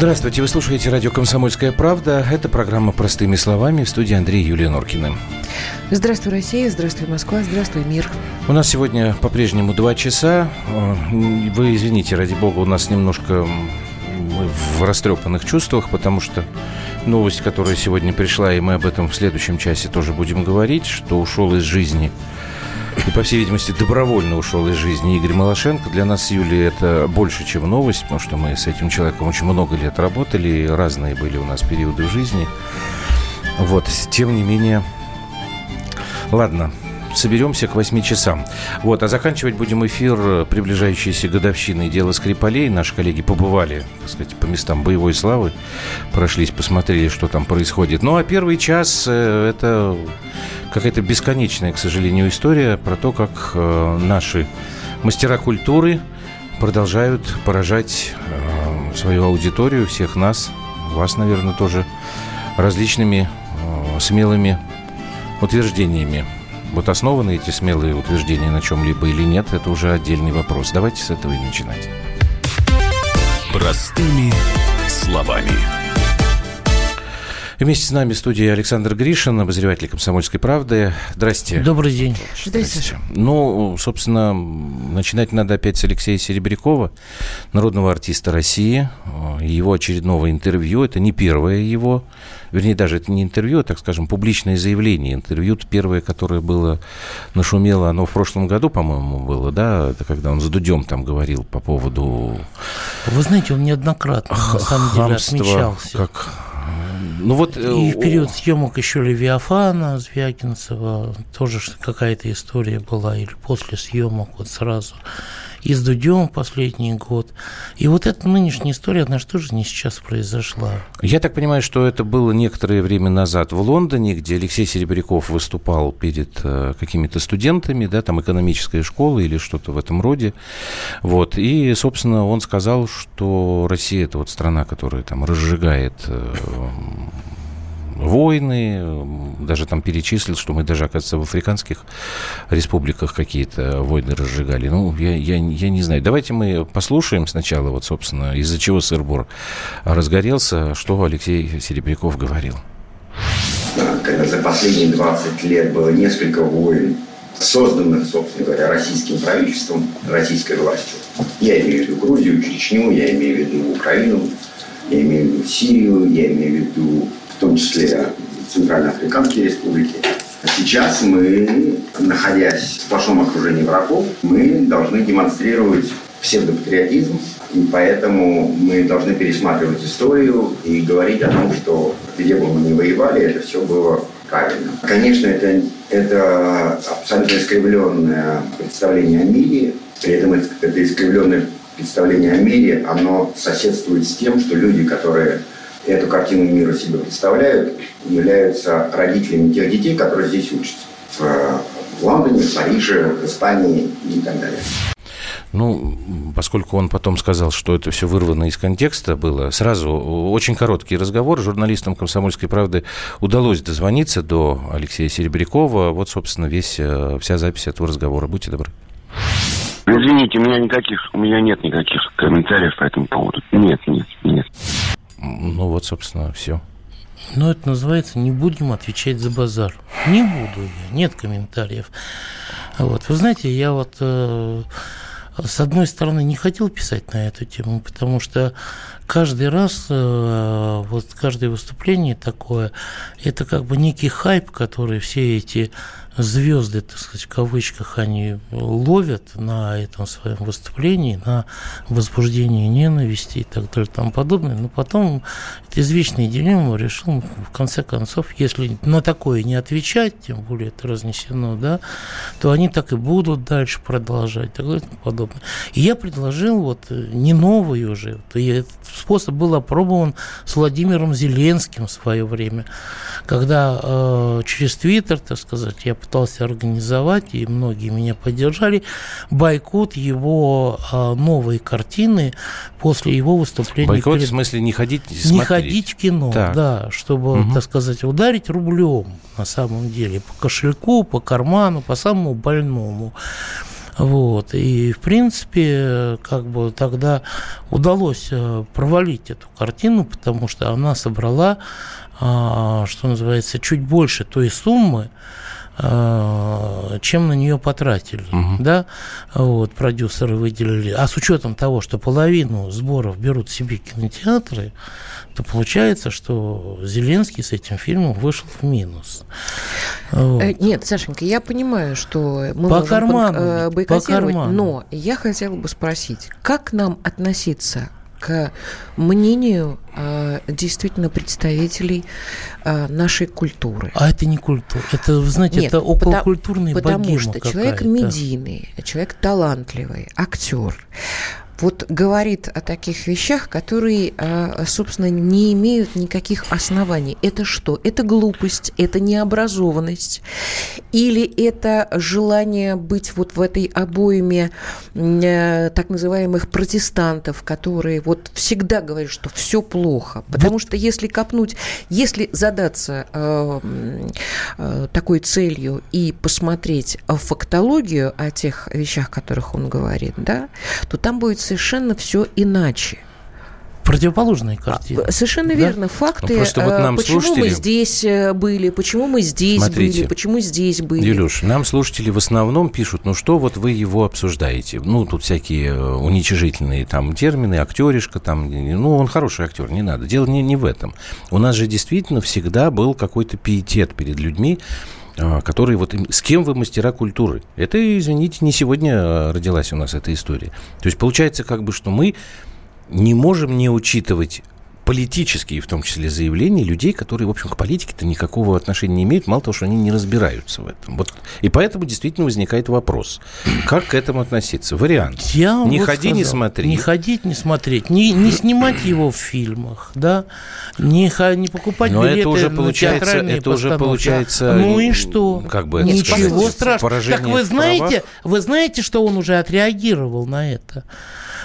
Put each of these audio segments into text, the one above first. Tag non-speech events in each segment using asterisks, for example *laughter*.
Здравствуйте, вы слушаете радио «Комсомольская правда». Это программа «Простыми словами» в студии Андрей Юлия Норкина. Здравствуй, Россия, здравствуй, Москва, здравствуй, мир. У нас сегодня по-прежнему два часа. Вы извините, ради бога, у нас немножко в растрепанных чувствах, потому что новость, которая сегодня пришла, и мы об этом в следующем часе тоже будем говорить, что ушел из жизни и, по всей видимости, добровольно ушел из жизни Игорь Малашенко. Для нас с это больше, чем новость, потому что мы с этим человеком очень много лет работали, разные были у нас периоды жизни. Вот, тем не менее... Ладно, соберемся к 8 часам. Вот, а заканчивать будем эфир приближающейся годовщины дела Скрипалей. Наши коллеги побывали, так сказать, по местам боевой славы, прошлись, посмотрели, что там происходит. Ну, а первый час э, – это какая-то бесконечная, к сожалению, история про то, как э, наши мастера культуры продолжают поражать э, свою аудиторию, всех нас, вас, наверное, тоже, различными э, смелыми утверждениями. Вот основаны эти смелые утверждения на чем-либо или нет, это уже отдельный вопрос. Давайте с этого и начинать. Простыми словами. Вместе с нами в студии Александр Гришин, обозреватель «Комсомольской правды». Здрасте. Добрый день. Здрасте. Здрасте. Ну, собственно, начинать надо опять с Алексея Серебрякова, народного артиста России, его очередного интервью. Это не первое его, вернее, даже это не интервью, а, так скажем, публичное заявление. Интервью первое, которое было нашумело, оно в прошлом году, по-моему, было, да, это когда он с Дудем там говорил по поводу... Вы знаете, он неоднократно, на самом деле, отмечался. Как ну вот... Э, и в период съемок еще Левиафана Звягинцева тоже какая-то история была, или после съемок вот сразу и с Дудем последний год. И вот эта нынешняя история, она же тоже не сейчас произошла. Я так понимаю, что это было некоторое время назад в Лондоне, где Алексей Серебряков выступал перед э, какими-то студентами, да, там экономическая школа или что-то в этом роде. Вот. И, собственно, он сказал, что Россия – это вот страна, которая там разжигает э, войны, даже там перечислил, что мы даже, оказывается, в африканских республиках какие-то войны разжигали. Ну, я, я, я не знаю. Давайте мы послушаем сначала, вот, собственно, из-за чего сыр-бор разгорелся, что Алексей Серебряков говорил. Когда за последние 20 лет было несколько войн, созданных, собственно говоря, российским правительством, российской властью. Я имею в виду Грузию, Чечню, я имею в виду Украину, я имею в виду Сирию, я имею в виду в том числе Центральноафриканские республики. Сейчас мы, находясь в сплошном окружении врагов, мы должны демонстрировать псевдопатриотизм, и поэтому мы должны пересматривать историю и говорить о том, что где бы мы ни воевали, это все было правильно. Конечно, это, это абсолютно искривленное представление о мире, при этом это искривленное представление о мире, оно соседствует с тем, что люди, которые эту картину мира себе представляют, являются родителями тех детей, которые здесь учатся. В Лондоне, в Париже, в Испании и так далее. Ну, поскольку он потом сказал, что это все вырвано из контекста было, сразу очень короткий разговор. Журналистам «Комсомольской правды» удалось дозвониться до Алексея Серебрякова. Вот, собственно, весь, э, вся запись этого разговора. Будьте добры. Извините, у меня никаких, у меня нет никаких комментариев по этому поводу. Нет, нет, нет. Ну вот, собственно, все. Ну, это называется «не будем отвечать за базар». Не буду я, нет комментариев. Вот. Вы знаете, я вот э, с одной стороны не хотел писать на эту тему, потому что каждый раз, э, вот каждое выступление такое, это как бы некий хайп, который все эти звезды, так сказать, в кавычках, они ловят на этом своем выступлении, на возбуждении ненависти и так далее и тому подобное. Но потом это извечный дилемма решил, в конце концов, если на такое не отвечать, тем более это разнесено, да, то они так и будут дальше продолжать, и так далее и подобное. И я предложил вот не новый уже, этот способ был опробован с Владимиром Зеленским в свое время, когда э, через Твиттер, так сказать, я пытался организовать, и многие меня поддержали, бойкот его а, новой картины после его выступления. Бойкот перед... в смысле не ходить смотреть? Не ходить в кино, так. да, чтобы, угу. так сказать, ударить рублем на самом деле по кошельку, по карману, по самому больному. Вот. И, в принципе, как бы тогда удалось э, провалить эту картину, потому что она собрала, а, что называется, чуть больше той суммы, чем на нее потратили, угу. да, вот, продюсеры выделили, а с учетом того, что половину сборов берут себе кинотеатры, то получается, что Зеленский с этим фильмом вышел в минус. Вот. Э, нет, Сашенька, я понимаю, что мы по можем карману, э, бойкотировать, по но я хотела бы спросить, как нам относиться к мнению э, действительно представителей э, нашей культуры. А это не культура. Это, вы знаете, Нет, это околокультурный потому, потому что человек медийный, человек талантливый, актер вот говорит о таких вещах, которые, а, собственно, не имеют никаких оснований. Это что? Это глупость, это необразованность, или это желание быть вот в этой обоими э, так называемых протестантов, которые вот всегда говорят, что все плохо. Потому что если копнуть, если задаться э, э, такой целью и посмотреть фактологию о тех вещах, о которых он говорит, да, то там будет совершенно все иначе противоположные картины. А, совершенно да? верно. Факты. Ну, просто вот нам почему слушатели... мы здесь э, были, почему мы здесь Смотрите, были, почему здесь были. Юлюш, нам слушатели в основном пишут, ну что вот вы его обсуждаете? Ну, тут всякие э, уничижительные там термины, актеришка там, ну, он хороший актер, не надо. Дело не, не в этом. У нас же действительно всегда был какой-то пиетет перед людьми, а, которые вот с кем вы мастера культуры. Это, извините, не сегодня а, родилась у нас эта история. То есть получается как бы, что мы не можем не учитывать политические, в том числе, заявления людей, которые, в общем, к политике-то никакого отношения не имеют, мало того, что они не разбираются в этом. Вот. И поэтому действительно возникает вопрос, как к этому относиться. Вариант. Я не вот ходи, сказал, не смотри. Не ходить, не смотреть, не, не снимать его в фильмах, да, не, не покупать Но билеты это уже получается, это уже получается. Ну и что? Как бы Ничего страшного. Так вы знаете, вы знаете, что он уже отреагировал на это?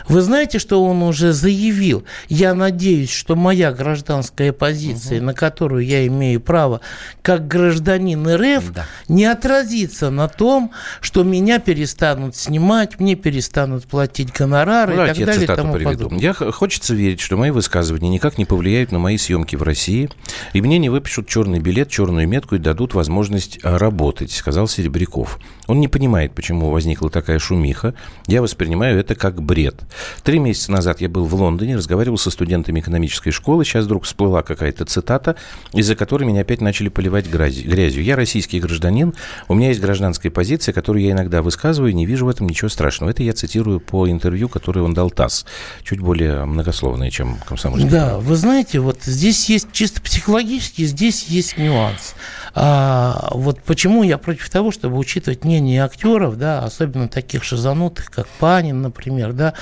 Вы знаете, что он уже заявил? Я надеюсь, что моя гражданская позиция, угу. на которую я имею право как гражданин РФ, да. не отразится на том, что меня перестанут снимать, мне перестанут платить гонорары ну, и так далее. И тому приведу. Я хочется верить, что мои высказывания никак не повлияют на мои съемки в России, и мне не выпишут черный билет, черную метку и дадут возможность а, работать, сказал Серебряков. Он не понимает, почему возникла такая шумиха. Я воспринимаю это как бред. Три месяца назад я был в Лондоне, разговаривал со студентами экономической школы. Сейчас вдруг всплыла какая-то цитата, из-за которой меня опять начали поливать грязью. Я российский гражданин, у меня есть гражданская позиция, которую я иногда высказываю, не вижу в этом ничего страшного. Это я цитирую по интервью, которое он дал ТАСС. Чуть более многословное, чем комсомольский. Да, вы знаете, вот здесь есть чисто психологически, здесь есть нюанс. А, вот почему я против того, чтобы учитывать мнение актеров, да, особенно таких шизанутых, как Панин, например, да,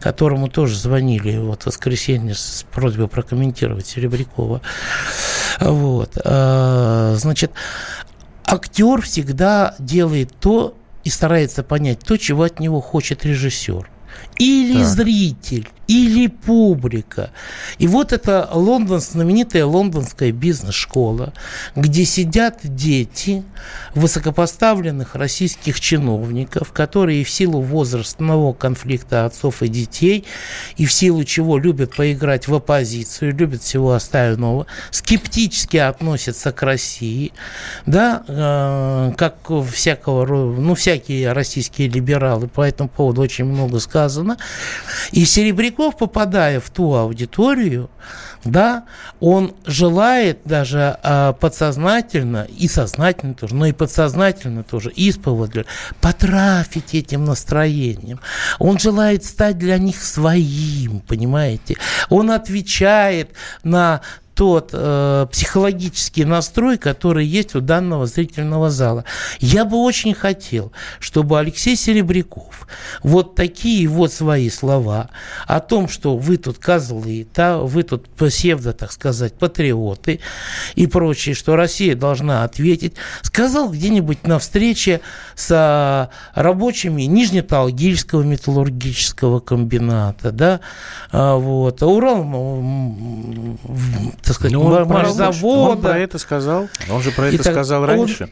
которому тоже звонили вот в воскресенье с просьбой прокомментировать Серебрякова. Вот. А, значит, актер всегда делает то и старается понять то, чего от него хочет режиссер. Или так. зритель, или публика. И вот это Лондон, знаменитая лондонская бизнес-школа, где сидят дети высокопоставленных российских чиновников, которые в силу возрастного конфликта отцов и детей, и в силу чего любят поиграть в оппозицию, любят всего остального, скептически относятся к России, да, э, как всякого, ну, всякие российские либералы, по этому поводу очень много сказано. И Серебряков попадая в ту аудиторию, да, он желает даже а, подсознательно и сознательно тоже, но и подсознательно тоже, исповедля, потрафить этим настроением. Он желает стать для них своим, понимаете? Он отвечает на тот э, психологический настрой, который есть у данного зрительного зала. Я бы очень хотел, чтобы Алексей Серебряков вот такие вот свои слова о том, что вы тут козлы, да, вы тут псевдо, так сказать, патриоты и прочее, что Россия должна ответить, сказал где-нибудь на встрече с рабочими Нижнеталгильского металлургического комбината, да, а, вот, Урал так сказать, Ну, он, маршзавода. он про это сказал. Он же про это так- сказал раньше.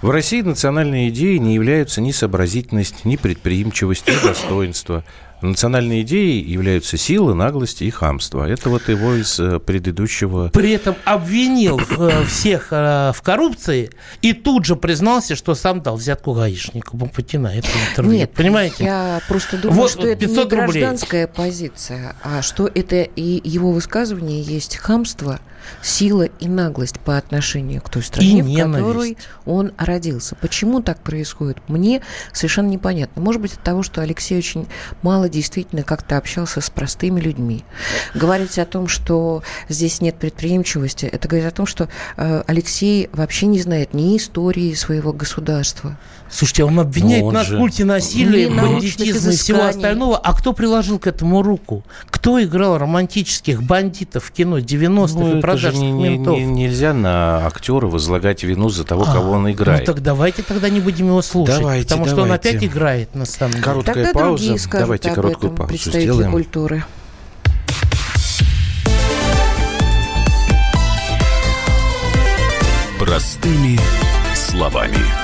В России национальные идеи не являются ни сообразительность, ни предприимчивость, ни достоинство. Национальные идеи являются сила, наглость и хамство. Это вот его из э, предыдущего... При этом обвинил э, всех э, в коррупции и тут же признался, что сам дал взятку гаишнику Бумпатина. Это интервью. Нет, Понимаете? я просто думаю, Вот что это не 500 рублей. гражданская позиция, а что это и его высказывание есть хамство, сила и наглость по отношению к той стране, в ненависть. которой он родился. Почему так происходит, мне совершенно непонятно. Может быть, от того, что Алексей очень мало действительно как-то общался с простыми людьми. Говорить о том, что здесь нет предприимчивости, это говорит о том, что э, Алексей вообще не знает ни истории своего государства, Слушайте, он обвиняет он нас же- в культе насилия, бандитизма и всего остального. А кто приложил к этому руку? Кто играл романтических бандитов в кино 90-х Ну, и продажных не- не- ментов? не- нельзя на актера возлагать вину за того, А, кого он Ну играет. так давайте тогда не будем его слушать, Давайте, потому что он давайте. опять играет на самом деле. Короткая Тогда пауза. Давайте об короткую этом, паузу сделаем. культуры. Простыми словами.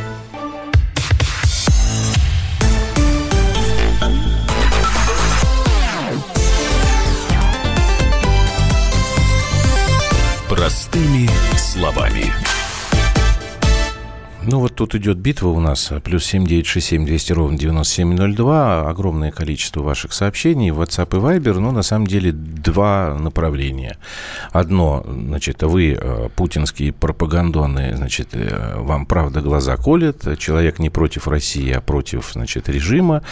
Ну вот тут идет битва у нас. Плюс 7967 200 ровно 9702. Огромное количество ваших сообщений. WhatsApp и Viber. Но на самом деле два направления. Одно, значит, вы э, путинские пропагандоны, значит, э, вам правда глаза колят. Человек не против России, а против, значит, режима.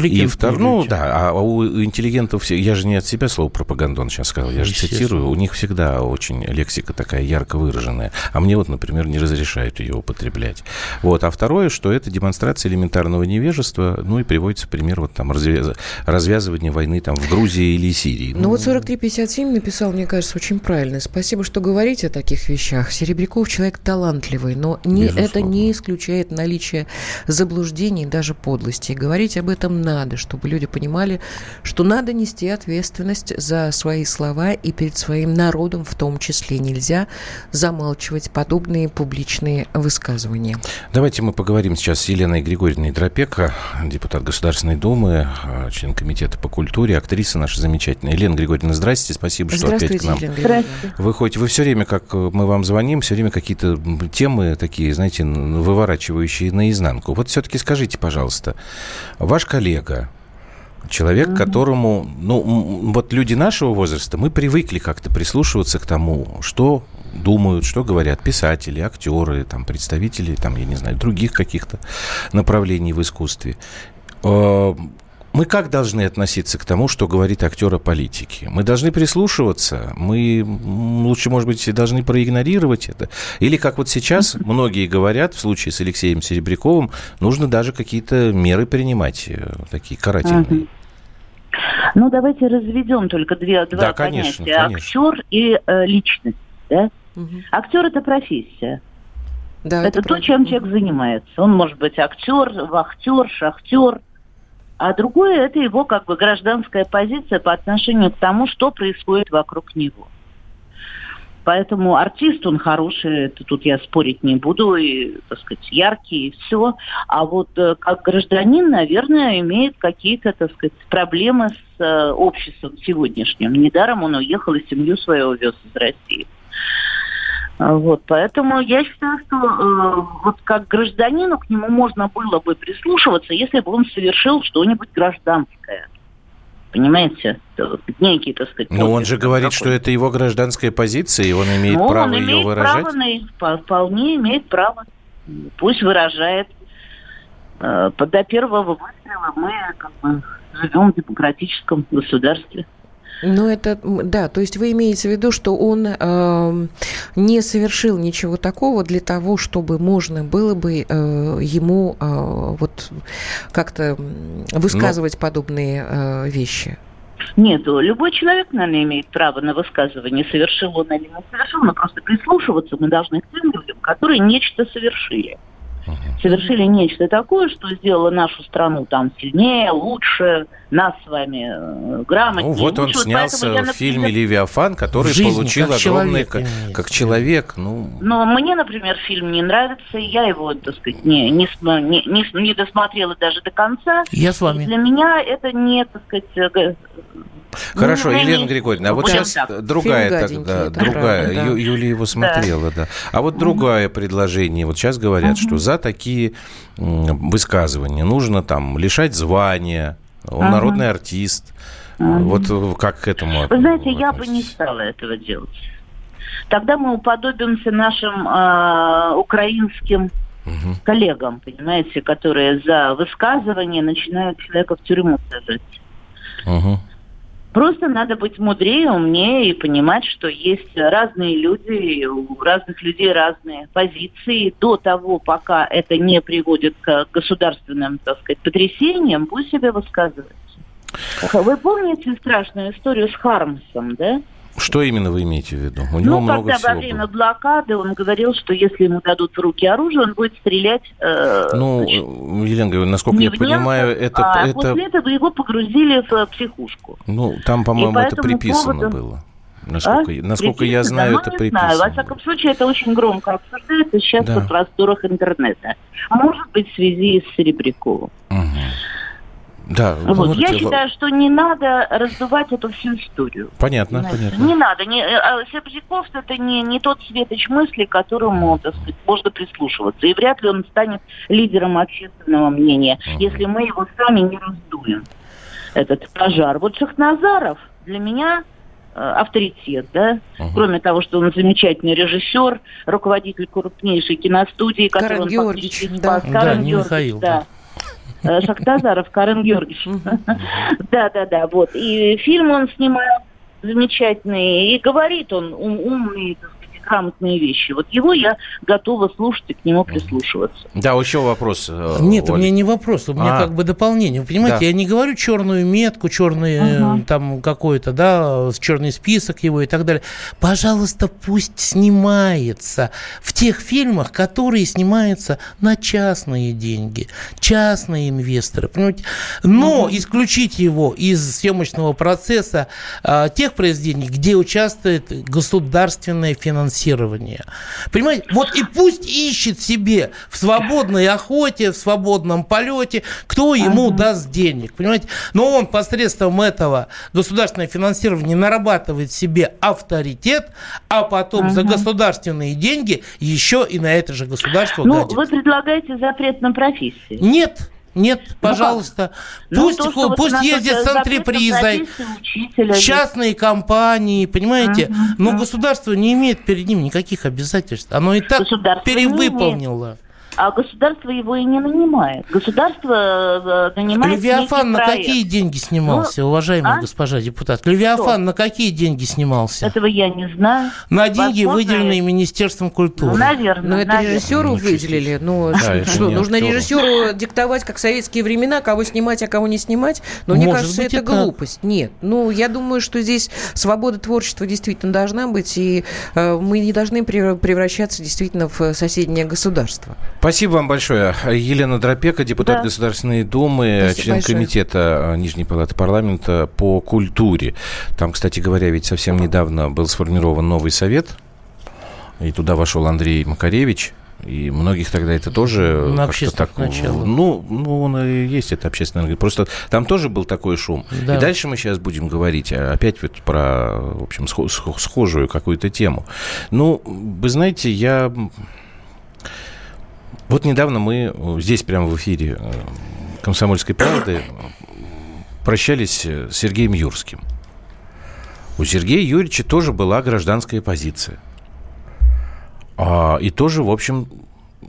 И второе, ну да, а у интеллигентов, все, я же не от себя слово пропагандон сейчас сказал, я же цитирую, у них всегда очень лексика такая ярко выраженная, а мне вот, например, не разрешают ее употреблять. Вот, а второе, что это демонстрация элементарного невежества, ну и приводится пример вот там развяз- развязывания войны там в Грузии или Сирии. Ну вот 4357 написал, мне кажется, очень правильно. Спасибо, что говорите о таких вещах. Серебряков человек талантливый, но не, это не исключает наличие заблуждений, даже подлости. И говорить об этом надо, чтобы люди понимали, что надо нести ответственность за свои слова и перед своим народом в том числе. Нельзя замалчивать подобные публичные высказывания. Давайте мы поговорим сейчас с Еленой Григорьевной Дропека, депутат Государственной Думы, э, член Комитета по культуре, актриса наша замечательная. Елена Григорьевна, здрасте, спасибо, что опять к нам. Елена. Вы хоть, вы все время, как э, мы вам звоним, все время какие-то темы такие, знаете, выворачивающие наизнанку. Вот все-таки скажите, пожалуйста, ваш коллега, человек, которому, ну, вот люди нашего возраста, мы привыкли как-то прислушиваться к тому, что думают, что говорят писатели, актеры, там, представители, там, я не знаю, других каких-то направлений в искусстве. Э, Мы как должны относиться к тому, что говорит актер о политике? Мы должны прислушиваться, мы лучше, может быть, должны проигнорировать это. Или как вот сейчас *laughs* многие говорят, в случае с Алексеем Серебряковым, нужно даже какие-то меры принимать, э, такие карательные. Ну, давайте разведем только две, два Да, конечно, понятия. конечно. Актер и э, личность. Да? Мгм. Актер это профессия. Да, это то, правда. чем человек занимается. Он может быть актер, вахтер, шахтер. А другое это его как бы гражданская позиция по отношению к тому, что происходит вокруг него. Поэтому артист, он хороший, это тут я спорить не буду, и, так сказать, яркий, и все. А вот э, как гражданин, наверное, имеет какие-то, так сказать, проблемы с э, обществом сегодняшним. Недаром он уехал и семью свою увез из России. А, Вот, поэтому я считаю, что э, вот как гражданину к нему можно было бы прислушиваться, если бы он совершил что-нибудь гражданское. Понимаете? Это Некий, так сказать, Но он же говорит, что какой-то. это его гражданская позиция, и он имеет Ну, право он ее имеет выражать. право на- вполне имеет право. Пусть выражает. Э, До первого выстрела мы как бы живем в демократическом государстве. Ну, это, да, то есть вы имеете в виду, что он эм, не совершил ничего такого для того, чтобы можно было бы э, ему э, вот как-то высказывать подобные э, вещи. Нет, любой человек, наверное, имеет право на высказывание, совершил он или не совершил, но просто прислушиваться мы должны к тем людям, которые нечто совершили совершили нечто такое, что сделало нашу страну там сильнее, лучше, нас с вами э, грамотнее. Ну, вот он лучше. снялся я, в фильме «Левиафан», который жизни, получил как огромный... человек как, имеется. как человек, ну... Но мне, например, фильм не нравится, я его, так сказать, не, не, не, не, не досмотрела даже до конца. Я с И вами. Для меня это не, так сказать, э, Хорошо, не- Елена Григорьевна, а вот сейчас так. другая тогда, другая, правда, да. Ю- Юлия его смотрела, да. А вот другое предложение, вот сейчас говорят, что за такие высказывания нужно там лишать звания, он Ага. народный артист. Вот э, как к этому Вы знаете, я бы не относитесь? стала этого делать. Тогда мы уподобимся нашим э, украинским Мгм. коллегам, понимаете, которые за высказывание начинают человека в тюрьму сажать. Мгм. Просто надо быть мудрее, умнее и понимать, что есть разные люди, у разных людей разные позиции. До того, пока это не приводит к государственным, так сказать, потрясениям, пусть себе высказывается. Вы помните страшную историю с Хармсом, да? Что именно вы имеете в виду? У него ну, много когда всего во время было. блокады он говорил, что если ему дадут в руки оружие, он будет стрелять. э, Ну, значит, Елена Григорьевна, насколько я немцев, понимаю, это, а это, после этого его погрузили в э, психушку. ну, там, по-моему, по это приписано поводу- было. Насколько, я- насколько я знаю, Ну, это приписано. Знаю. Во всяком случае, это очень громко обсуждается сейчас Да. на просторах интернета. Может быть, в связи с Серебряковым. Мгм. Да, Вот. Я э, считаю, что не надо раздувать эту всю историю. Понятно, Понимаете? понятно. Не надо. Не, а Серебряков это не, не тот светоч мысли, к которому, так сказать, можно прислушиваться. И вряд ли он станет лидером общественного мнения, Мгм. если мы его сами не раздуем, этот пожар. Вот Шахназаров для меня э, авторитет, да, Мгм. кроме того, что он замечательный режиссер, руководитель крупнейшей киностудии, Карен которую он Георгиевич, да. спас. Да, Карен не Георгиевич, Михаил, да. Э, Шахтазаров, Карен Георгиевич. Да, да, да, вот. И фильм он снимает замечательный, и говорит он ум- умные, так грамотные вещи. Вот его я готова слушать и к нему прислушиваться. Да, еще вопрос. э, Нет, у Оль. меня не вопрос, у меня А. как бы дополнение. Вы понимаете, Да. я не говорю черную метку, черный э, Ага. там какой-то, да, с черный список его и так далее. Пожалуйста, пусть снимается в тех фильмах, которые снимаются на частные деньги, частные инвесторы, понимаете? Но исключить его из съемочного процесса а, тех произведений, где участвует государственное финансирование. Понимаете? Вот и пусть ищет себе в свободной охоте, в свободном полете, кто ему даст денег. Понимаете? Но он посредством этого государственного финансирования нарабатывает себе авторитет, а потом за государственные деньги еще и на это же государство Ну, гадит. вы предлагаете запрет на профессии. Нет, нет, пожалуйста. Ну, пусть то, что вот пусть это с антрепризой. Частные компании, понимаете, Мгм, но государство не имеет перед ним никаких обязательств. Оно и так перевыполнило. А государство его и не нанимает. Государство э, нанимает Левиафан на проект. какие деньги снимался, уважаемая а? госпожа депутат? Левиафан на какие деньги снимался? Этого я не знаю. На деньги, Возможно, выделенные Министерством культуры. Ну, наверное. Но это наверное. режиссеру Ну, выделили. Ну, Да, это что, нужно актеру. режиссеру диктовать, как в советские времена, кого снимать, а кого не снимать. Но мне кажется, быть, это так. глупость. Нет. Ну, я думаю, что здесь свобода творчества действительно должна быть, и э, мы не должны прев- превращаться действительно в соседнее государство. Спасибо вам большое. Елена Дропека, депутат Да. Государственной Думы, Спасибо член большое. комитета э, Нижней Палаты парламента по культуре. Там, кстати говоря, ведь совсем недавно был сформирован новый совет, и туда вошел Андрей Макаревич. И многих тогда это тоже На как-то так... началах. Ну, ну, он и есть это общественное. Просто там тоже был такой шум. Да. И дальше мы сейчас будем говорить а, опять вот про, в общем, схо- схо- схожую какую-то тему. Ну, вы знаете, я... Вот недавно мы э, здесь прямо в эфире э, «Комсомольской правды» прощались э, с Сергеем Юрским. У Сергея Юрьевича тоже была гражданская позиция. А, и тоже, в общем,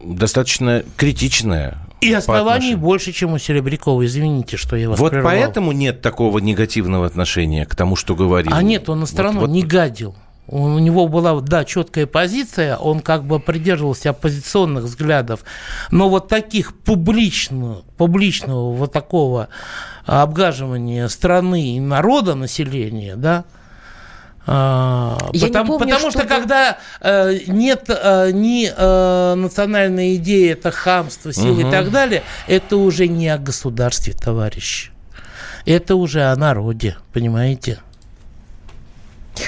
достаточно критичная. И оснований больше, чем у Серебрякова. Извините, что я вас Вот прервал. поэтому нет такого негативного отношения к тому, что говорил. А нет, он на Вот- страну вот- не гадил. У него была, да, четкая позиция, он как бы придерживался оппозиционных взглядов, но вот таких публичного, публичного вот такого обгаживания страны и народа, населения, да, Я потому, помню, потому что чтобы- когда э, нет э, ни э, национальной идеи, это хамство, силы и так далее, это уже не о государстве, товарищи. Это уже о народе, понимаете?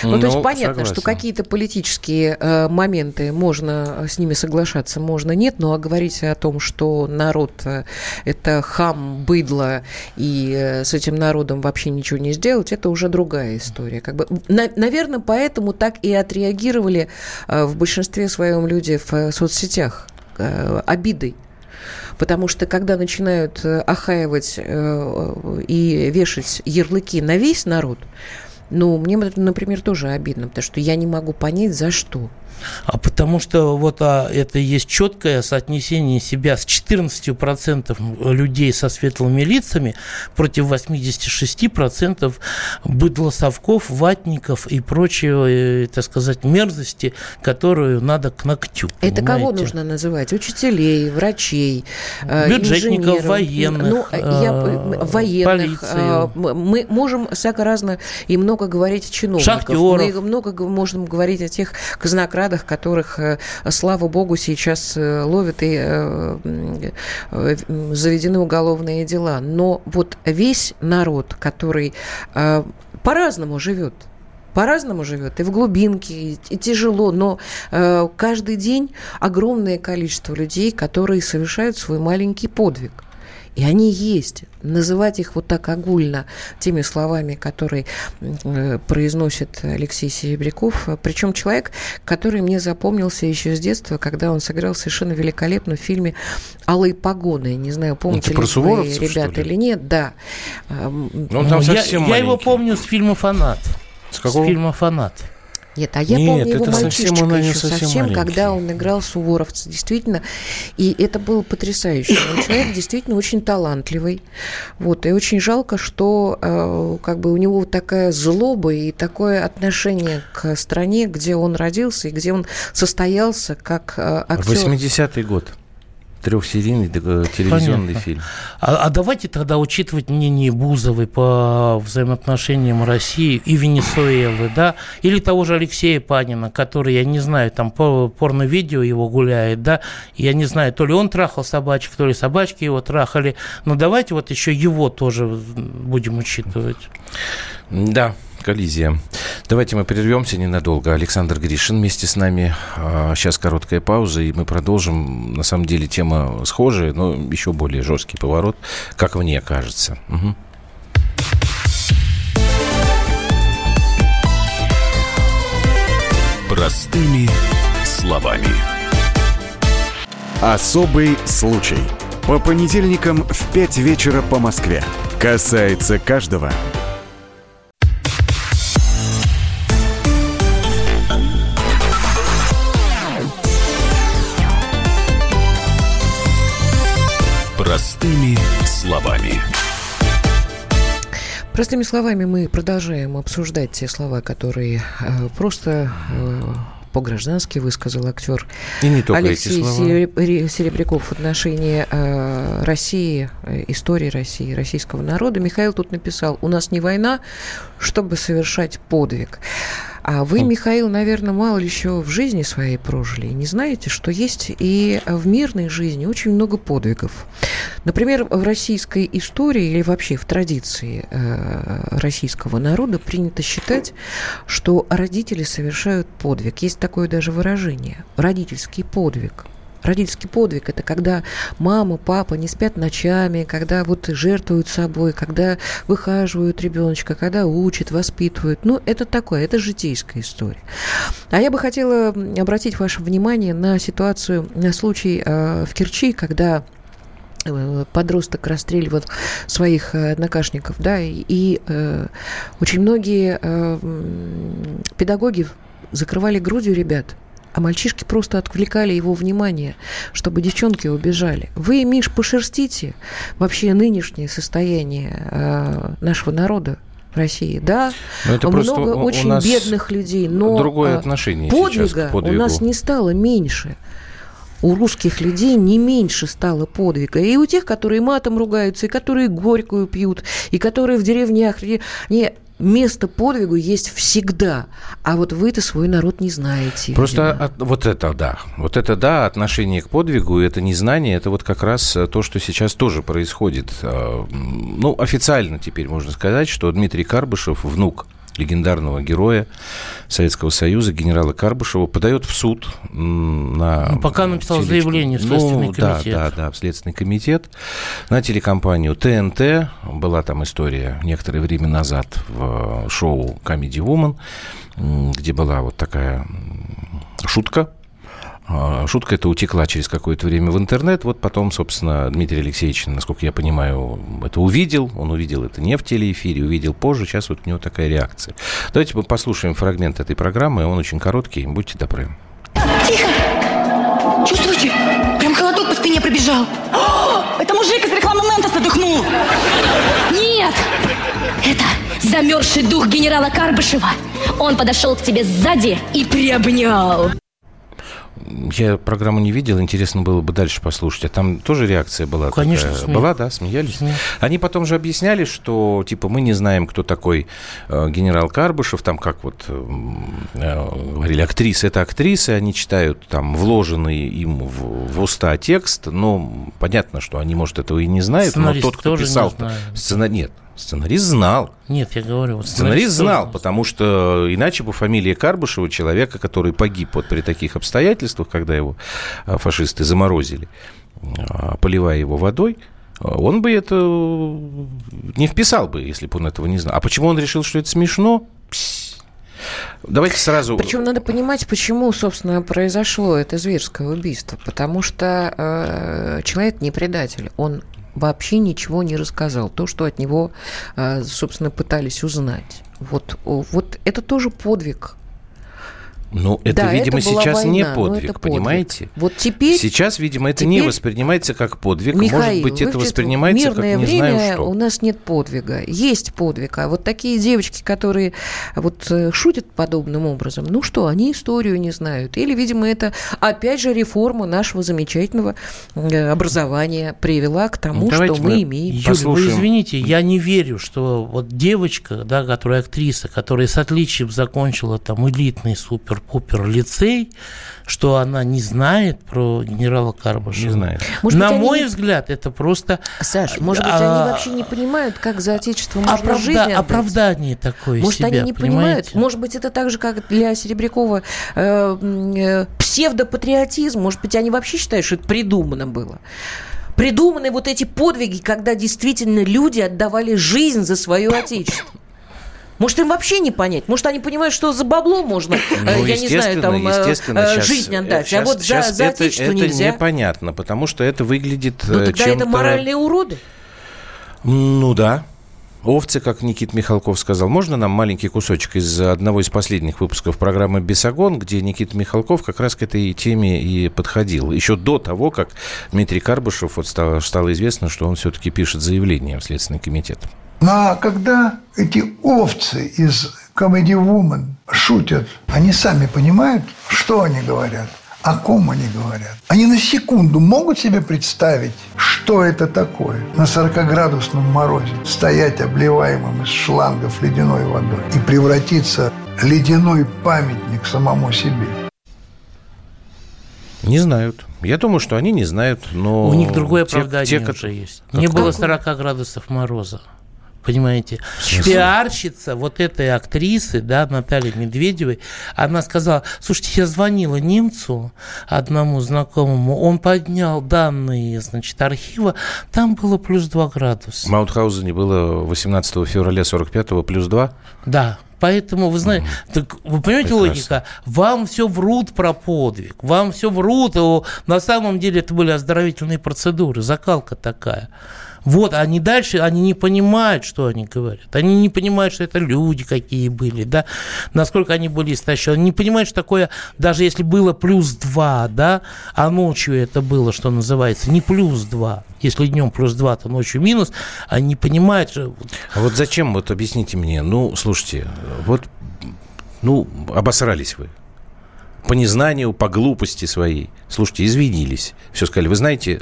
Ну, то есть Ну, понятно, что согласен. какие-то политические э, моменты можно э, с ними соглашаться, можно нет, но а говорить о том, что народ э, это хам, быдло, и э, с этим народом вообще ничего не сделать, это уже другая история. Как бы, наверное, поэтому так и отреагировали э, в большинстве своем люди в э, соцсетях э, обидой. Потому что когда начинают э, охаивать э, и вешать ярлыки на весь народ, ну, мне, например, тоже обидно, потому что я не могу понять, за что. А потому что вот а, это есть четкое соотнесение себя с 14% людей со светлыми лицами против 86% быдлосовков, ватников и прочего, э, так сказать, мерзости, которую надо к ногтю. Это кого понимаете? нужно называть? Учителей, врачей, э, Бюджетников, инженеров. военных, ну, я, э, военных. полицию. Мы можем всяко разно и много говорить о чиновниках. Шахтеров. Мы много можем говорить о тех казнокрадах, которых, э, слава богу, сейчас э, ловят и э, заведены уголовные дела. Но вот весь народ, который по-разному живет, по-разному живет, и в глубинке, и, тяжело, но каждый день огромное количество людей, которые совершают свой маленький подвиг. И они есть. Называть их вот так огульно теми словами, которые э, произносит Алексей Серебряков. Причем человек, который мне запомнился еще с детства, когда он сыграл совершенно великолепно в фильме «Алые погоны». Не знаю, помните Это про ли вы, ребята, ли? или нет. Да. Ну, он Ну, там я, совсем я его помню с фильма «Фанат». С С, какого? фильма «Фанат». Нет, а я Нет, помню его совсем мальчишечка они еще совсем совсем, маленький. когда он играл Суворовца, действительно. И это было потрясающе. Он *coughs* человек действительно очень талантливый. Вот, и очень жалко, что э, как бы у него такая злоба и такое отношение к стране, где он родился и где он состоялся как э, актер. 80-й год. Трехсерийный э, телевизионный Понятно. фильм. А, а давайте тогда учитывать мнение Бузовой по взаимоотношениям России и Венесуэлы, да, или того же Алексея Панина, который, я не знаю, там по порно-видео его гуляет, да, я не знаю, то ли он трахал собачек, то ли собачки его трахали, но давайте вот еще его тоже будем учитывать. Да, коллизия. Давайте мы прервемся ненадолго. Александр Гришин вместе с нами. А, Сейчас короткая пауза, и мы продолжим. На самом деле тема схожая, но еще более жесткий поворот, как мне кажется. Мгм. Простыми словами. Особый случай. По понедельникам в 5 вечера по Москве. Касается каждого. Простыми словами. Простыми словами, мы продолжаем обсуждать те слова, которые э, просто э, по-граждански высказал актер И не только Алексей эти слова. Сереб- Серебряков в отношении э, России, э, истории России, российского народа. Михаил тут написал, у нас не война, чтобы совершать подвиг. А вы, Михаил, наверное, мало ли еще в жизни своей прожили. и Не знаете, что есть и в мирной жизни очень много подвигов. Например, в российской истории или вообще в традиции э, российского народа принято считать, что родители совершают подвиг. Есть такое даже выражение – родительский подвиг. Родительский подвиг – это когда мама, папа не спят ночами, когда вот жертвуют собой, когда выхаживают ребеночка, когда учат, воспитывают. Ну, это такое, это житейская история. А я бы хотела обратить ваше внимание на ситуацию, на случай э, в Керчи, когда э, подросток расстреливал своих э, однокашников, да, и, и, э, очень многие э, педагоги закрывали грудью ребят, а мальчишки просто отвлекали его внимание, чтобы девчонки убежали. Вы, Миш, пошерстите вообще нынешнее состояние э, нашего народа. в России, да, Но это много просто у очень нас бедных людей, но другое а, отношение подвига у нас не стало меньше. У русских людей не меньше стало подвига. И у тех, которые матом ругаются, и которые горькую пьют, и которые в деревнях... Не, место подвигу есть всегда. А вот вы-то свой народ не знаете. Просто видимо. от- вот это да. Вот это да, отношение к подвигу, это незнание, это вот как раз э, то, что сейчас тоже происходит. Э, Ну, официально теперь можно сказать, что Дмитрий Карбышев, внук легендарного героя Советского Союза, генерала Карбышева, подает в суд на... Ну, пока написал теле- заявление в Следственный ну, да, комитет. Да, да, в Следственный комитет на телекомпанию ТНТ. Была там история некоторое время назад в э, шоу Comedy Woman, где была вот такая шутка. А, Шутка эта утекла через какое-то время в интернет. Вот потом, собственно, Дмитрий Алексеевич, насколько я понимаю, это увидел. Он увидел это не в телеэфире, увидел позже. Сейчас вот у него такая реакция. Давайте мы послушаем фрагмент этой программы. Он очень короткий. Будьте добры. Тихо! Чувствуете? Прям холодок по спине пробежал. О, это мужик из рекламы Ментоса дыхнул. Нет! Это замерзший дух генерала Карбышева. Он подошел к тебе сзади и приобнял. Я программу не видел, интересно было бы дальше послушать. А там тоже реакция была? Конечно, такая? смех. Была, да, смеялись? Смех. Они потом же объясняли, что, типа, мы не знаем, кто такой э, генерал Карбышев, там, как вот м, э, говорили, актрисы, это актрисы, они читают там вложенный им в, в уста текст, но понятно, что они, может, этого и не знают, но Сценарист тот, кто не писал... знает. Сцена... Нет, сценарист знал. Нет, я говорю, вот Сценарист знал, тоже- потому что иначе бы фамилия Карбышева, человека, который погиб вот при таких обстоятельствах, когда его а, фашисты заморозили, а, поливая его водой, а, он бы это не вписал бы, если бы он этого не знал. А почему он решил, что это смешно? Пс. Давайте сразу... Причем надо понимать, почему, собственно, произошло это зверское убийство. Потому что э, человек не предатель. Он вообще ничего не рассказал. То, что от него, э, собственно, пытались узнать. Вот, вот это тоже подвиг. Ну, это, Да, видимо, это сейчас не война, но подвиг, это подвиг. понимаете? Вот теперь... Сейчас, видимо, это не теперь- воспринимается как подвиг. Может Михаил, быть, вы это воспринимается как не время знаю что. у нас нет подвига. Есть подвиг. А вот такие девочки, которые вот э, шутят подобным образом, ну что, они историю не знают. Или, видимо, это опять же реформа нашего замечательного э, образования привела к тому, Ну, что мы, мы имеем. Юль, Послушаем. вы извините, я не верю, что вот девочка, да, которая актриса, которая с отличием закончила там элитный супер-пупер лицей, что она не знает про генерала Карбышева. Не знает. Может На быть, они мой не- взгляд, это просто Саш, может быть, А, они вообще не понимают, как за отечество можно оправда- жизнь отдать? оправдание такое Может, себя, они не понимают? понимаете? Может быть, это так же, как для Серебрякова э, э, псевдопатриотизм. Может быть, они вообще считают, что это придумано было. Придуманы вот эти подвиги, когда действительно люди отдавали жизнь за свое отечество. Может, им вообще не понять? Может, они понимают, что за бабло можно, э, Ну, я не знаю, там, э, естественно, э, жизнь отдать, щас- а вот за, за это, это нельзя. непонятно, потому что это выглядит Ну, тогда это моральные уроды. Ну да. Овцы, как Никит Михалков сказал. Можно нам маленький кусочек из одного из последних выпусков программы «Бесогон», где Никита Михалков как раз к этой теме и подходил. Еще до того, как Дмитрий Карбышев, вот стало, стало известно, что он все-таки пишет заявление в Следственный комитет. Ну а когда эти овцы из Comedy Woman шутят, они сами понимают, что они говорят, о ком они говорят. Они на секунду могут себе представить, что это такое на 40-градусном морозе стоять обливаемым из шлангов ледяной водой и превратиться в ледяной памятник самому себе. Не знают. Я думаю, что они не знают, но... У них другое те- оправдание те, уже есть. Как- Не было как? 40 градусов мороза. Понимаете? Пиарщица вот этой актрисы, да, Натальи Медведевой, она сказала, слушайте, я звонила немцу, одному знакомому, он поднял данные, значит, архива, там было плюс 2 градуса. В Маутхаузене было 18 февраля 45-го плюс 2. Да, поэтому, вы знаете, так вы понимаете Прекрасно. логика? Вам все врут про подвиг, вам все врут, о, на самом деле это были оздоровительные процедуры, закалка такая. Вот, они дальше, они не понимают, что они говорят. Они не понимают, что это люди какие были, да, насколько они были истощены. Они не понимают, что такое, даже если было плюс 2, да, а ночью это было, что называется, не плюс 2. Если днем плюс 2, то ночью минус. Они не понимают, что... А вот зачем, вот объясните мне, ну, слушайте, вот, ну, обосрались вы по незнанию, по глупости своей. Слушайте, извинились. Все сказали, вы знаете,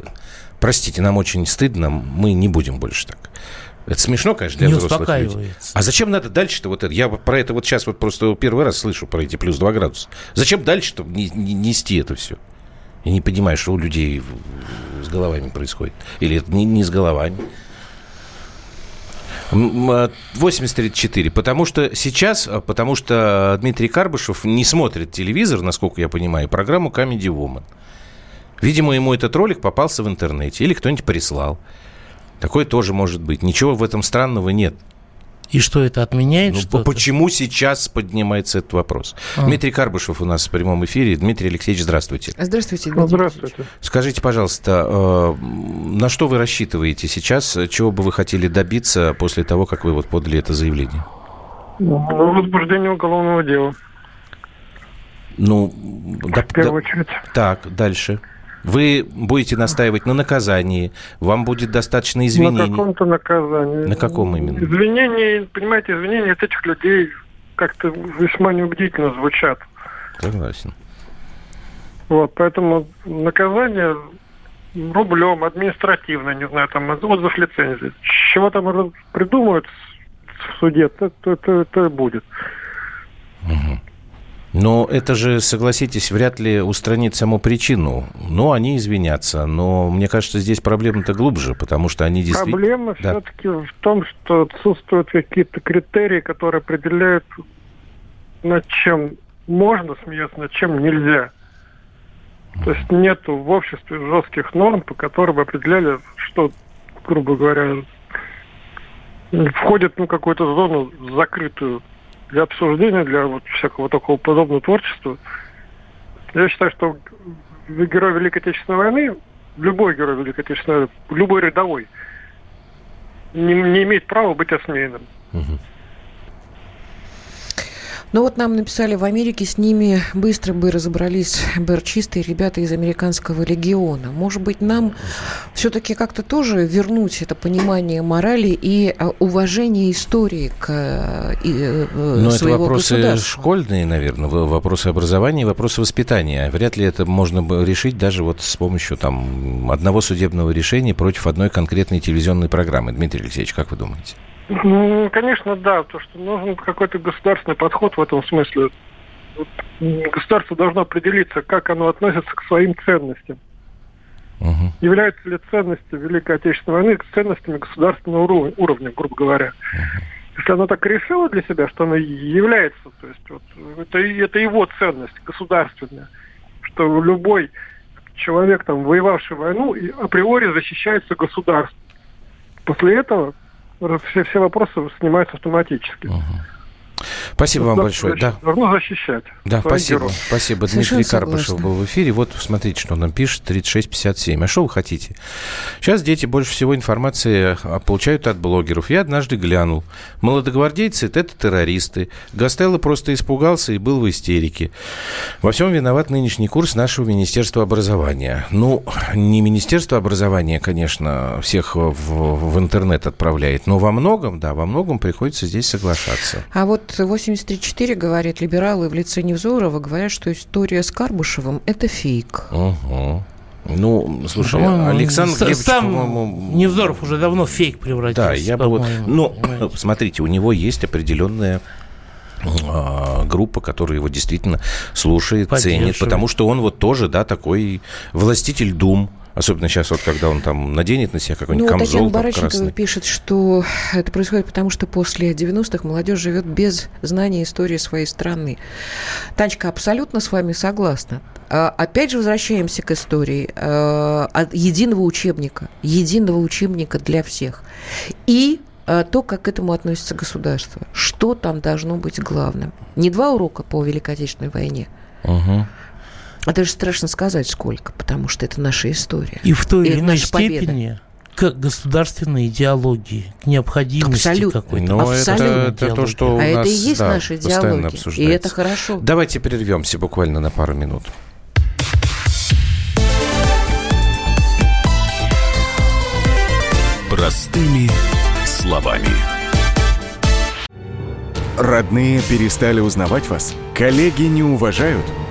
простите, нам очень стыдно, мы не будем больше так. Это смешно, конечно, для не взрослых людей. А зачем надо дальше-то вот это? Я про это вот сейчас вот просто первый раз слышу про эти плюс 2 градуса. Зачем дальше-то нести это все? Я не понимаю, что у людей с головами происходит. Или это не, не с головами. 8034. А, потому что сейчас, а, потому что Дмитрий Карбышев не смотрит телевизор, насколько я понимаю, программу Comedy Woman. Видимо, ему этот ролик попался в интернете или кто-нибудь прислал. Такое тоже может быть. Ничего в этом странного нет. И что это отменяет? Ну, что почему сейчас поднимается этот вопрос? А. Дмитрий Карбышев у нас в прямом эфире. Дмитрий Алексеевич, здравствуйте. Здравствуйте, Дмитрий Здравствуйте. Скажите, пожалуйста, э, на что вы рассчитываете сейчас? Чего бы вы хотели добиться после того, как вы вот подали это заявление? Ну, возбуждение уголовного дела. Ну, да, в первую да, очередь. Так, дальше. Вы будете настаивать на наказании, вам будет достаточно извинений. На каком-то наказании. На каком именно? Извинения, понимаете, извинения от этих людей как-то весьма неубедительно звучат. Согласен. Вот, поэтому наказание рублем, административно, не знаю, там, отзыв лицензии. Чего там придумают в суде, то, то, то, то и будет. Угу. Но это же, согласитесь, вряд ли устранит саму причину. Ну, они извинятся. Но мне кажется, здесь проблема-то глубже, потому что они действительно... Проблема да. все-таки в том, что отсутствуют какие-то критерии, которые определяют, над чем можно смеяться, над чем нельзя. То есть нет в обществе жестких норм, по которым бы определяли, что, грубо говоря, входит ну, какую-то зону закрытую для обсуждения, для вот всякого такого подобного творчества. Я считаю, что герой Великой Отечественной войны, любой герой Великой Отечественной войны, любой рядовой, не, не имеет права быть осмеянным. Угу. Ну вот нам написали, в Америке с ними быстро бы разобрались чистые ребята из американского легиона. Может быть, нам все-таки как-то тоже вернуть это понимание морали и а, уважение истории к э, э, Но это вопросы школьные, наверное, вопросы образования, вопросы воспитания. Вряд ли это можно бы решить даже вот с помощью там одного судебного решения против одной конкретной телевизионной программы. Дмитрий Алексеевич, как вы думаете? Ну, конечно, да, то, что нужен какой-то государственный подход в этом смысле. Государство должно определиться, как оно относится к своим ценностям. Угу. Являются ли ценности Великой Отечественной войны ценностями государственного уровня, грубо говоря. Угу. Если оно так решило для себя, что оно является, то есть вот, это, это его ценность государственная, что любой человек, там, воевавший войну, априори защищается государством. После этого все, все вопросы снимаются автоматически. Угу. Спасибо вам большое. Да. Должно защищать. Да, спасибо. Героев. Спасибо. Совершенно Дмитрий Карпышев согласна. был в эфире. Вот, смотрите, что он нам пишет. 3657. А что вы хотите? Сейчас дети больше всего информации а, получают от блогеров. Я однажды глянул. Молодогвардейцы – это террористы. Гастелло просто испугался и был в истерике. Во всем виноват нынешний курс нашего Министерства образования. Ну, не Министерство образования, конечно, всех в, в интернет отправляет, но во многом, да, во многом приходится здесь соглашаться. А вот 83.4 говорит, либералы в лице Невзорова говорят, что история с Карбушевым – это фейк. Угу. Ну, слушай, ну, Александр Глебович, сам по-моему... Невзоров уже давно фейк превратился. Да, я бы вот... Ну, *clears throat* смотрите, у него есть определенная а, группа, которая его действительно слушает, ценит, потому что он вот тоже, да, такой властитель дум, Особенно сейчас, вот когда он там наденет на себя какой-нибудь ну, камзол Татьяна Барачникова пишет, что это происходит потому, что после 90-х молодежь живет без знания истории своей страны. Танечка, абсолютно с вами согласна. А, опять же возвращаемся к истории а, единого учебника, единого учебника для всех. И а, то, как к этому относится государство. Что там должно быть главным? Не два урока по Великой Отечественной войне, угу. А даже страшно сказать, сколько, потому что это наша история. И в той или иной степени, победа. к государственной идеологии, к необходимости Абсолютно. какой-то. Ну, это, это то, что у а нас это и есть да, наша постоянно идеология. И это хорошо. Давайте прервемся буквально на пару минут. Простыми словами. Родные перестали узнавать вас? Коллеги не уважают?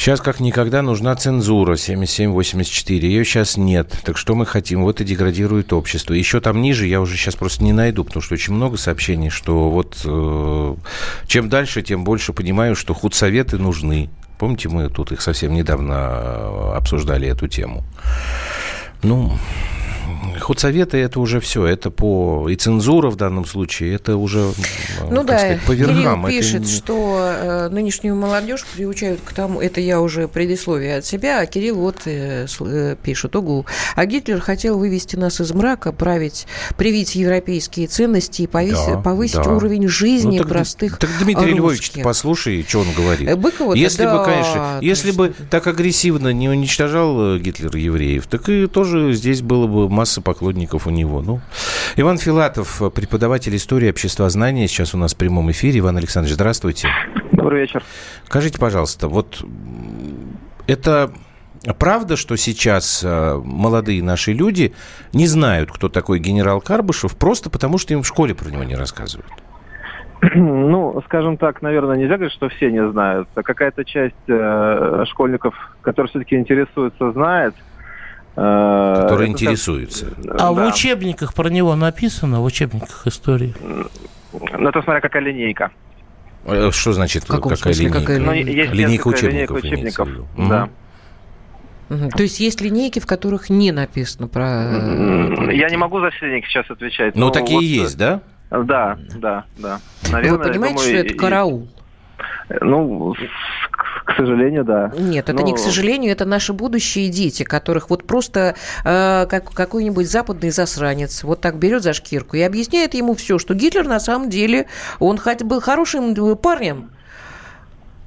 Сейчас как никогда нужна цензура 7784. Ее сейчас нет. Так что мы хотим? Вот и деградирует общество. Еще там ниже я уже сейчас просто не найду, потому что очень много сообщений, что вот э, чем дальше, тем больше понимаю, что худсоветы нужны. Помните, мы тут их совсем недавно э, обсуждали эту тему. Ну, худсоветы это уже все, это по и цензура в данном случае, это уже ну да, сказать, по верхам. Кирилл пишет, это... что э, нынешнюю молодежь приучают к тому, это я уже предисловие от себя, а Кирилл вот э, э, пишет, угу, а Гитлер хотел вывести нас из мрака, править, привить европейские ценности и повесить, да, повысить да. уровень жизни ну, так, простых Так Дмитрий русских. Львович, послушай, что он говорит. Быкова если да, бы, конечно, если бы так агрессивно не уничтожал Гитлер евреев, так и тоже здесь было бы масса поклонников у него. Ну, Иван Филатов, преподаватель истории обществознания, сейчас у нас в прямом эфире. Иван Александрович, здравствуйте. Добрый вечер. Скажите, пожалуйста, вот это правда, что сейчас молодые наши люди не знают, кто такой генерал Карбышев, просто потому что им в школе про него не рассказывают? Ну, скажем так, наверное, нельзя говорить, что все не знают. Какая-то часть э, школьников, которые все-таки интересуются, знает. Э, которые интересуются. А да. в учебниках про него написано, в учебниках истории? Ну, это смотря какая линейка. Что значит какая смысле, линейка? Какая ну, есть линейка учебников. Линейка учебников да. Угу. То есть есть линейки, в которых не написано про... Я не могу за все линейки сейчас отвечать. Но, но такие вот, есть, да? Да, да, да. Наверное, Вы понимаете, думаю, что это караул? Ну, к сожалению, да. Нет, это Но... не к сожалению, это наши будущие дети, которых вот просто э, как, какой-нибудь западный засранец вот так берет за шкирку и объясняет ему все, что Гитлер на самом деле, он хоть был хорошим парнем,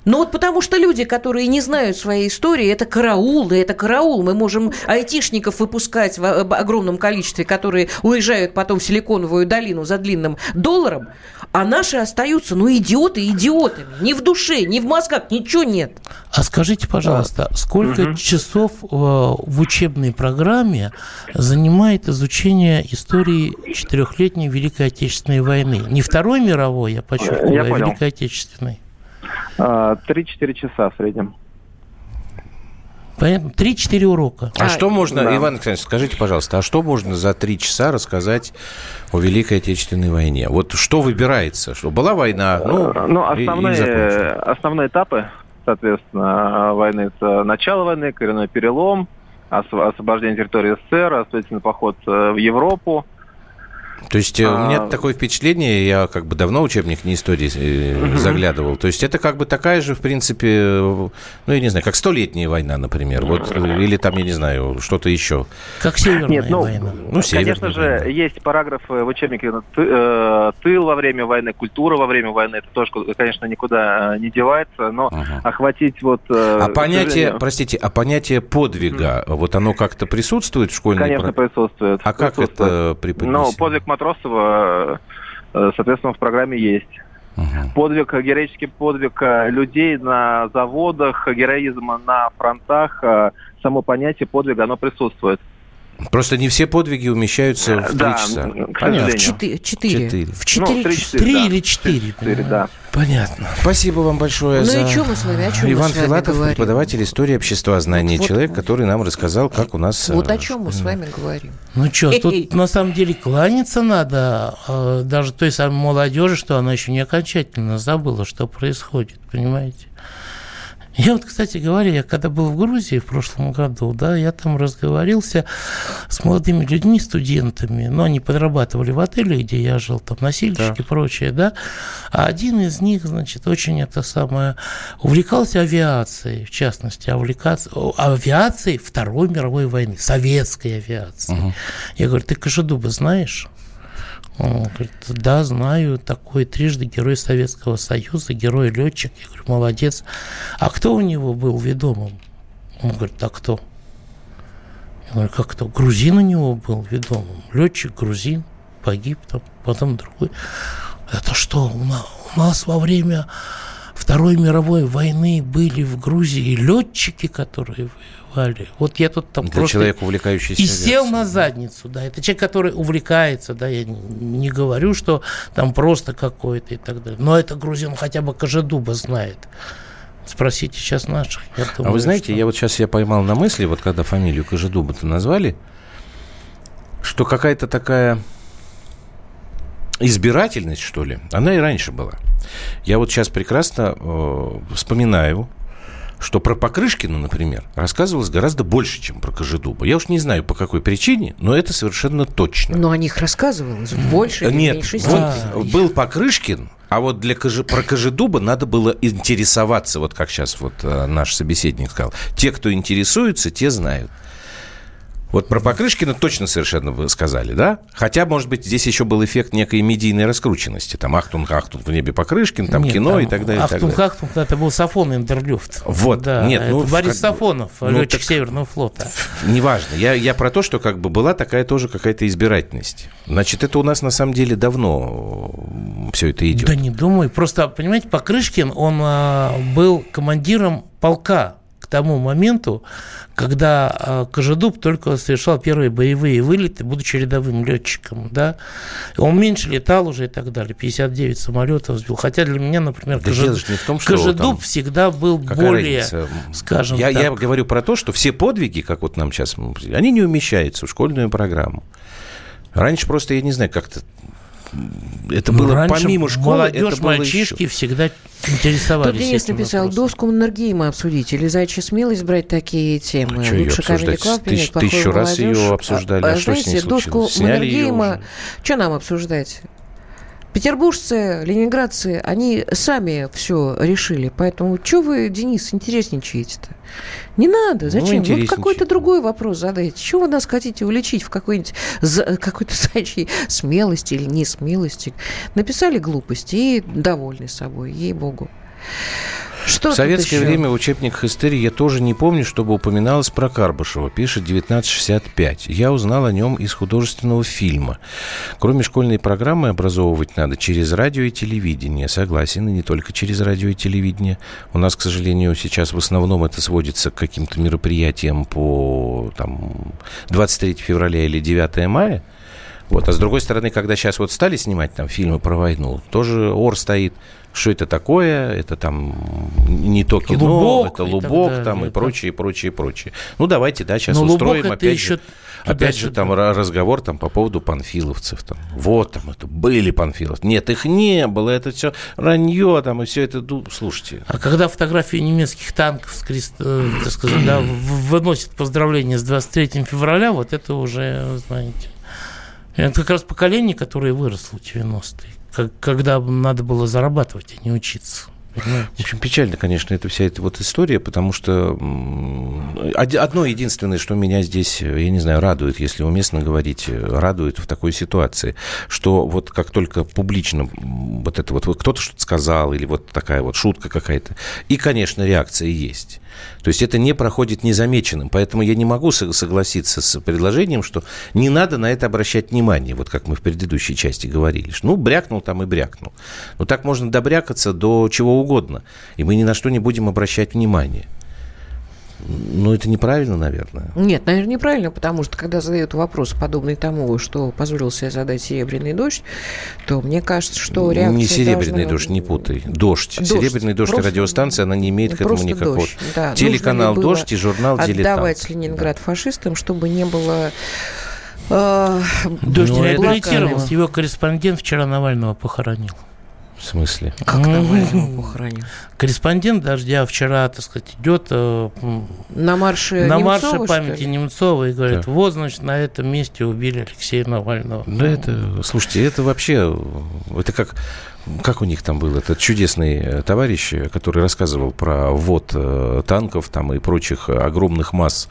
но вот потому что люди, которые не знают своей истории, это караул, да это караул. Мы можем айтишников выпускать в огромном количестве, которые уезжают потом в Силиконовую долину за длинным долларом, а наши остаются, ну, идиоты идиотами. Ни в душе, ни в мозгах, ничего нет. А скажите, пожалуйста, сколько угу. часов в учебной программе занимает изучение истории четырехлетней Великой Отечественной войны? Не Второй мировой, я подчеркиваю, я а понял. Великой Отечественной. 3-4 часа в среднем. Понятно? 3-4 урока. А, а что можно, да. Иван Александрович, скажите, пожалуйста, а что можно за 3 часа рассказать о Великой Отечественной войне? Вот что выбирается? Что была война, ну, ну основные, основные этапы, соответственно, войны, это начало войны, коренной перелом, освобождение территории СССР, освободительный поход в Европу, то есть а... у меня такое впечатление, я как бы давно учебник не истории угу. заглядывал. То есть это как бы такая же, в принципе, ну, я не знаю, как столетняя война, например. Вот, или там, я не знаю, что-то еще. Как Северная Нет, ну, война. Ну, Конечно же, война. есть параграфы в учебнике «Тыл во время войны», «Культура во время войны». Это тоже, конечно, никуда не девается, но угу. охватить вот... А понятие, сожалению... простите, а понятие подвига, угу. вот оно как-то присутствует в школьной... Конечно, присутствует. А как это преподносится? Ну, подвиг Матросова, соответственно, в программе есть. Угу. Подвиг, героический подвиг людей на заводах, героизм на фронтах, само понятие подвига, оно присутствует. Просто не все подвиги умещаются в три да, часа. Понятно. В четыре. четыре. В четыре, ну, 3, 4, 3 да. или четыре. 4, да. Понятно. Спасибо вам большое ну за... и что мы с вами, о чем Иван мы с вами Филатов, говорим? преподаватель истории общества знания, вот, человек, вот. который нам рассказал, как у нас... Вот э, о чем мы с вами говорим. Ну что, тут на самом деле кланяться надо э, даже той самой молодежи, что она еще не окончательно забыла, что происходит, понимаете? Я вот, кстати говоря, я когда был в Грузии в прошлом году, да, я там разговорился с молодыми людьми, студентами, но они подрабатывали в отеле, где я жил, там носильщики и прочее, да, а один из них, значит, очень это самое, увлекался авиацией, в частности, увлекаться, авиацией Второй мировой войны, советской авиацией. Угу. Я говорю, ты Кожедуба знаешь? Он говорит, да, знаю, такой трижды герой Советского Союза, герой-летчик. Я говорю, молодец. А кто у него был ведомым? Он говорит, а кто? Я говорю, как кто? Грузин у него был ведомым. Летчик, грузин, погиб там, потом другой. Это что, у нас, у нас во время Второй мировой войны были в Грузии летчики, которые воевали. Вот я тут там Для просто... человека, увлекающийся И сел на задницу, да. Это человек, который увлекается, да. Я не говорю, что там просто какой-то и так далее. Но это грузин хотя бы Кожедуба знает. Спросите сейчас наших. Я думаю, а вы знаете, что... я вот сейчас я поймал на мысли, вот когда фамилию Кожедуба-то назвали, что какая-то такая избирательность, что ли, она и раньше была. Я вот сейчас прекрасно э, вспоминаю, что про Покрышкина, например, рассказывалось гораздо больше, чем про Кожедуба. Я уж не знаю, по какой причине, но это совершенно точно. Но о них рассказывалось в большей или Нет, меньшей вот степени. был Покрышкин, а вот для Кожи, про Кожедуба надо было интересоваться, вот как сейчас вот э, наш собеседник сказал. Те, кто интересуется, те знают. Вот про Покрышкина точно совершенно вы сказали, да? Хотя, может быть, здесь еще был эффект некой медийной раскрученности. Там Achtung, Achtung в небе Покрышкин, там Нет, кино там и так далее. Achtung, Achtung, это был Сафонов in der Luft. Вот. Да, Нет, ну, Борис как... Сафонов, ну, летчик так... Северного флота. *laughs* Неважно. Я, я про то, что как бы была такая тоже какая-то избирательность. Значит, это у нас на самом деле давно все это идет. Да не думаю. Просто, понимаете, Покрышкин, он а, был командиром полка тому моменту, когда э, Кожедуб только совершал первые боевые вылеты, будучи рядовым летчиком, да, он меньше летал уже и так далее, 59 самолетов сбил, хотя для меня, например, да Кожедуб, не в том, что Кожедуб там... всегда был Какая более, разница? скажем я, так... Я говорю про то, что все подвиги, как вот нам сейчас, они не умещаются в школьную программу. Раньше просто, я не знаю, как-то это ну, было помимо школы, молодежь, это было мальчишки еще. всегда интересовались. Тут Денис написал, вопросом. доску Маннергейма обсудить или заячья смелость брать такие темы. А Лучше Comedy Club, Тысяч, Тысячу раз ее обсуждали. А, а что знаете, доску Маннергейма, что нам обсуждать? Петербуржцы, ленинградцы, они сами все решили. Поэтому что вы, Денис, интересничаете-то? Не надо. Ну, Зачем? Ну, вот какой-то другой вопрос задайте. Чего вы нас хотите уличить в какой-нибудь какой-то зайчьей смелости или несмелости? Написали глупости и довольны собой, ей-богу. Что в советское еще? время в учебниках истории я тоже не помню, чтобы упоминалось про Карбышева. Пишет 1965. Я узнал о нем из художественного фильма. Кроме школьной программы образовывать надо через радио и телевидение. Согласен, и не только через радио и телевидение. У нас, к сожалению, сейчас в основном это сводится к каким-то мероприятиям по там, 23 февраля или 9 мая. Вот. А с другой стороны, когда сейчас вот стали снимать там фильмы про войну, тоже ор стоит что это такое, это там не то кино, лубок, это лубок и там и прочее, и прочее, и прочее. Ну, давайте, да, сейчас Но устроим опять еще... же, опять же там разговор там по поводу панфиловцев. Там. Вот там это были панфиловцы. Нет, их не было, это все ранье там и все это, ну, слушайте. А когда фотографии немецких танков, крест, э, так сказать, да, выносят поздравления с 23 февраля, вот это уже, знаете, это как раз поколение, которое выросло в 90-е когда надо было зарабатывать, а не учиться. Понимаете? В общем, печально, конечно, эта вся эта вот история, потому что одно единственное, что меня здесь, я не знаю, радует, если уместно говорить, радует в такой ситуации, что вот как только публично вот это вот, вот кто-то что-то сказал, или вот такая вот шутка какая-то, и, конечно, реакция есть. То есть это не проходит незамеченным. Поэтому я не могу согласиться с предложением, что не надо на это обращать внимание, вот как мы в предыдущей части говорили. Ну, брякнул там и брякнул. Но так можно добрякаться до чего угодно. И мы ни на что не будем обращать внимание. Ну, это неправильно, наверное. Нет, наверное, неправильно, потому что когда задают вопрос, подобный тому, что позволил себе задать «Серебряный дождь», то мне кажется, что реакция Не «Серебряный должна... дождь», не путай. «Дождь». дождь. «Серебряный дождь» просто... радиостанция, она не имеет к этому никакого... Дождь, да. Телеканал «Дождь» и журнал «Дилетант». Отдавать Ленинград да. фашистам, чтобы не было... Э, Дождь реабилитировался, его корреспондент вчера Навального похоронил. В смысле? Как Навального похоронил? Корреспондент «Дождя» вчера, так сказать, идет э, на марше на Немцова, марше памяти? Немцова и говорит, Да. вот, значит, на этом месте убили Алексея Навального. Да это, слушайте, это вообще, это как, как у них там был этот чудесный э, товарищ, э, который рассказывал про ввод э, танков там и прочих огромных масс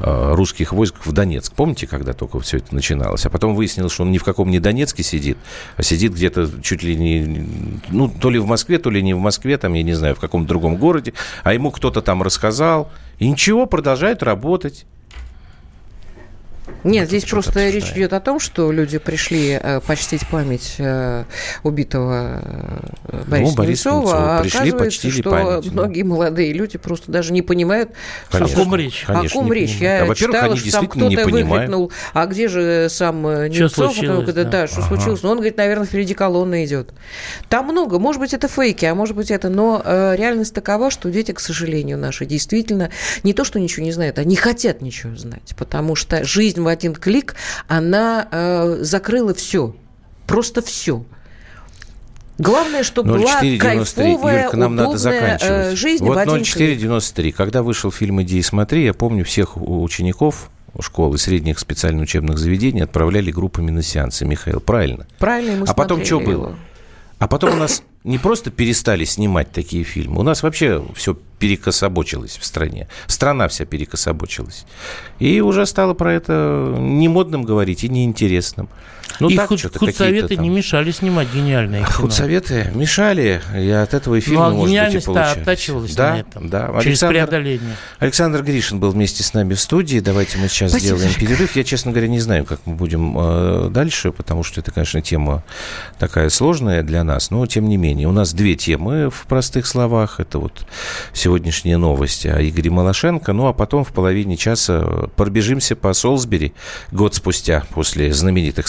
русских войск в Донецк. Помните, когда только все это начиналось? А потом выяснилось, что он ни в каком не Донецке сидит, а сидит где-то чуть ли не, ну, то ли в Москве, то ли не в Москве, там, я не знаю, в каком-то другом городе, а ему кто-то там рассказал, и ничего, продолжают работать. Нет, здесь просто речь обсуждаем. идет о том, что люди пришли э, почтить память э, убитого э, Бориса Ну, Бориса Немцова, а Пришли, оказывается, что память, да. многие молодые люди просто даже не понимают, Конечно, О ком речь? о конечно, ком не речь. Я А, читала, они что там кто-то выкрикнул, а где же сам э, Немцов? Потом случилось, да? да, что случилось? Ну, он говорит, наверное, впереди колонна идет. Там много, может быть, это фейки, а может быть, это... Но э, реальность такова, что дети, к сожалению, наши действительно не то, что ничего не знают, они хотят ничего знать, потому что жизнь в один клик, она э, закрыла все, просто все. Главное, чтобы была 0493. кайфовая, Юлька, нам надо удобная заканчивать. э, жизнь вот в один клик. 0493. Когда вышел фильм «Иди и смотри», я помню, всех учеников школ и средних специальных учебных заведений отправляли группами на сеансы. Михаил, правильно? Правильно, мы А потом что было? А потом у нас не просто перестали снимать такие фильмы, у нас вообще все перекособочилось в стране. Страна вся перекособочилась. И уже стало про это не модным говорить и неинтересным. Ну, и так, худ- худсоветы не мешали снимать гениальные А кино. худсоветы мешали, и от этого и фильмы, Ну, а может быть, и оттачивалась да, на этом, Да, через Александр, преодоление. Александр Гришин был вместе с нами в студии. Давайте мы сейчас Спасибо, сделаем перерыв. Я, честно говоря, не знаю, как мы будем э, дальше, потому что это, конечно, тема такая сложная для нас, но тем не менее. У нас две темы в простых словах. Это вот сегодняшние новости о Игоре Малашенко. Ну, а потом в половине часа пробежимся по Солсбери год спустя после знаменитых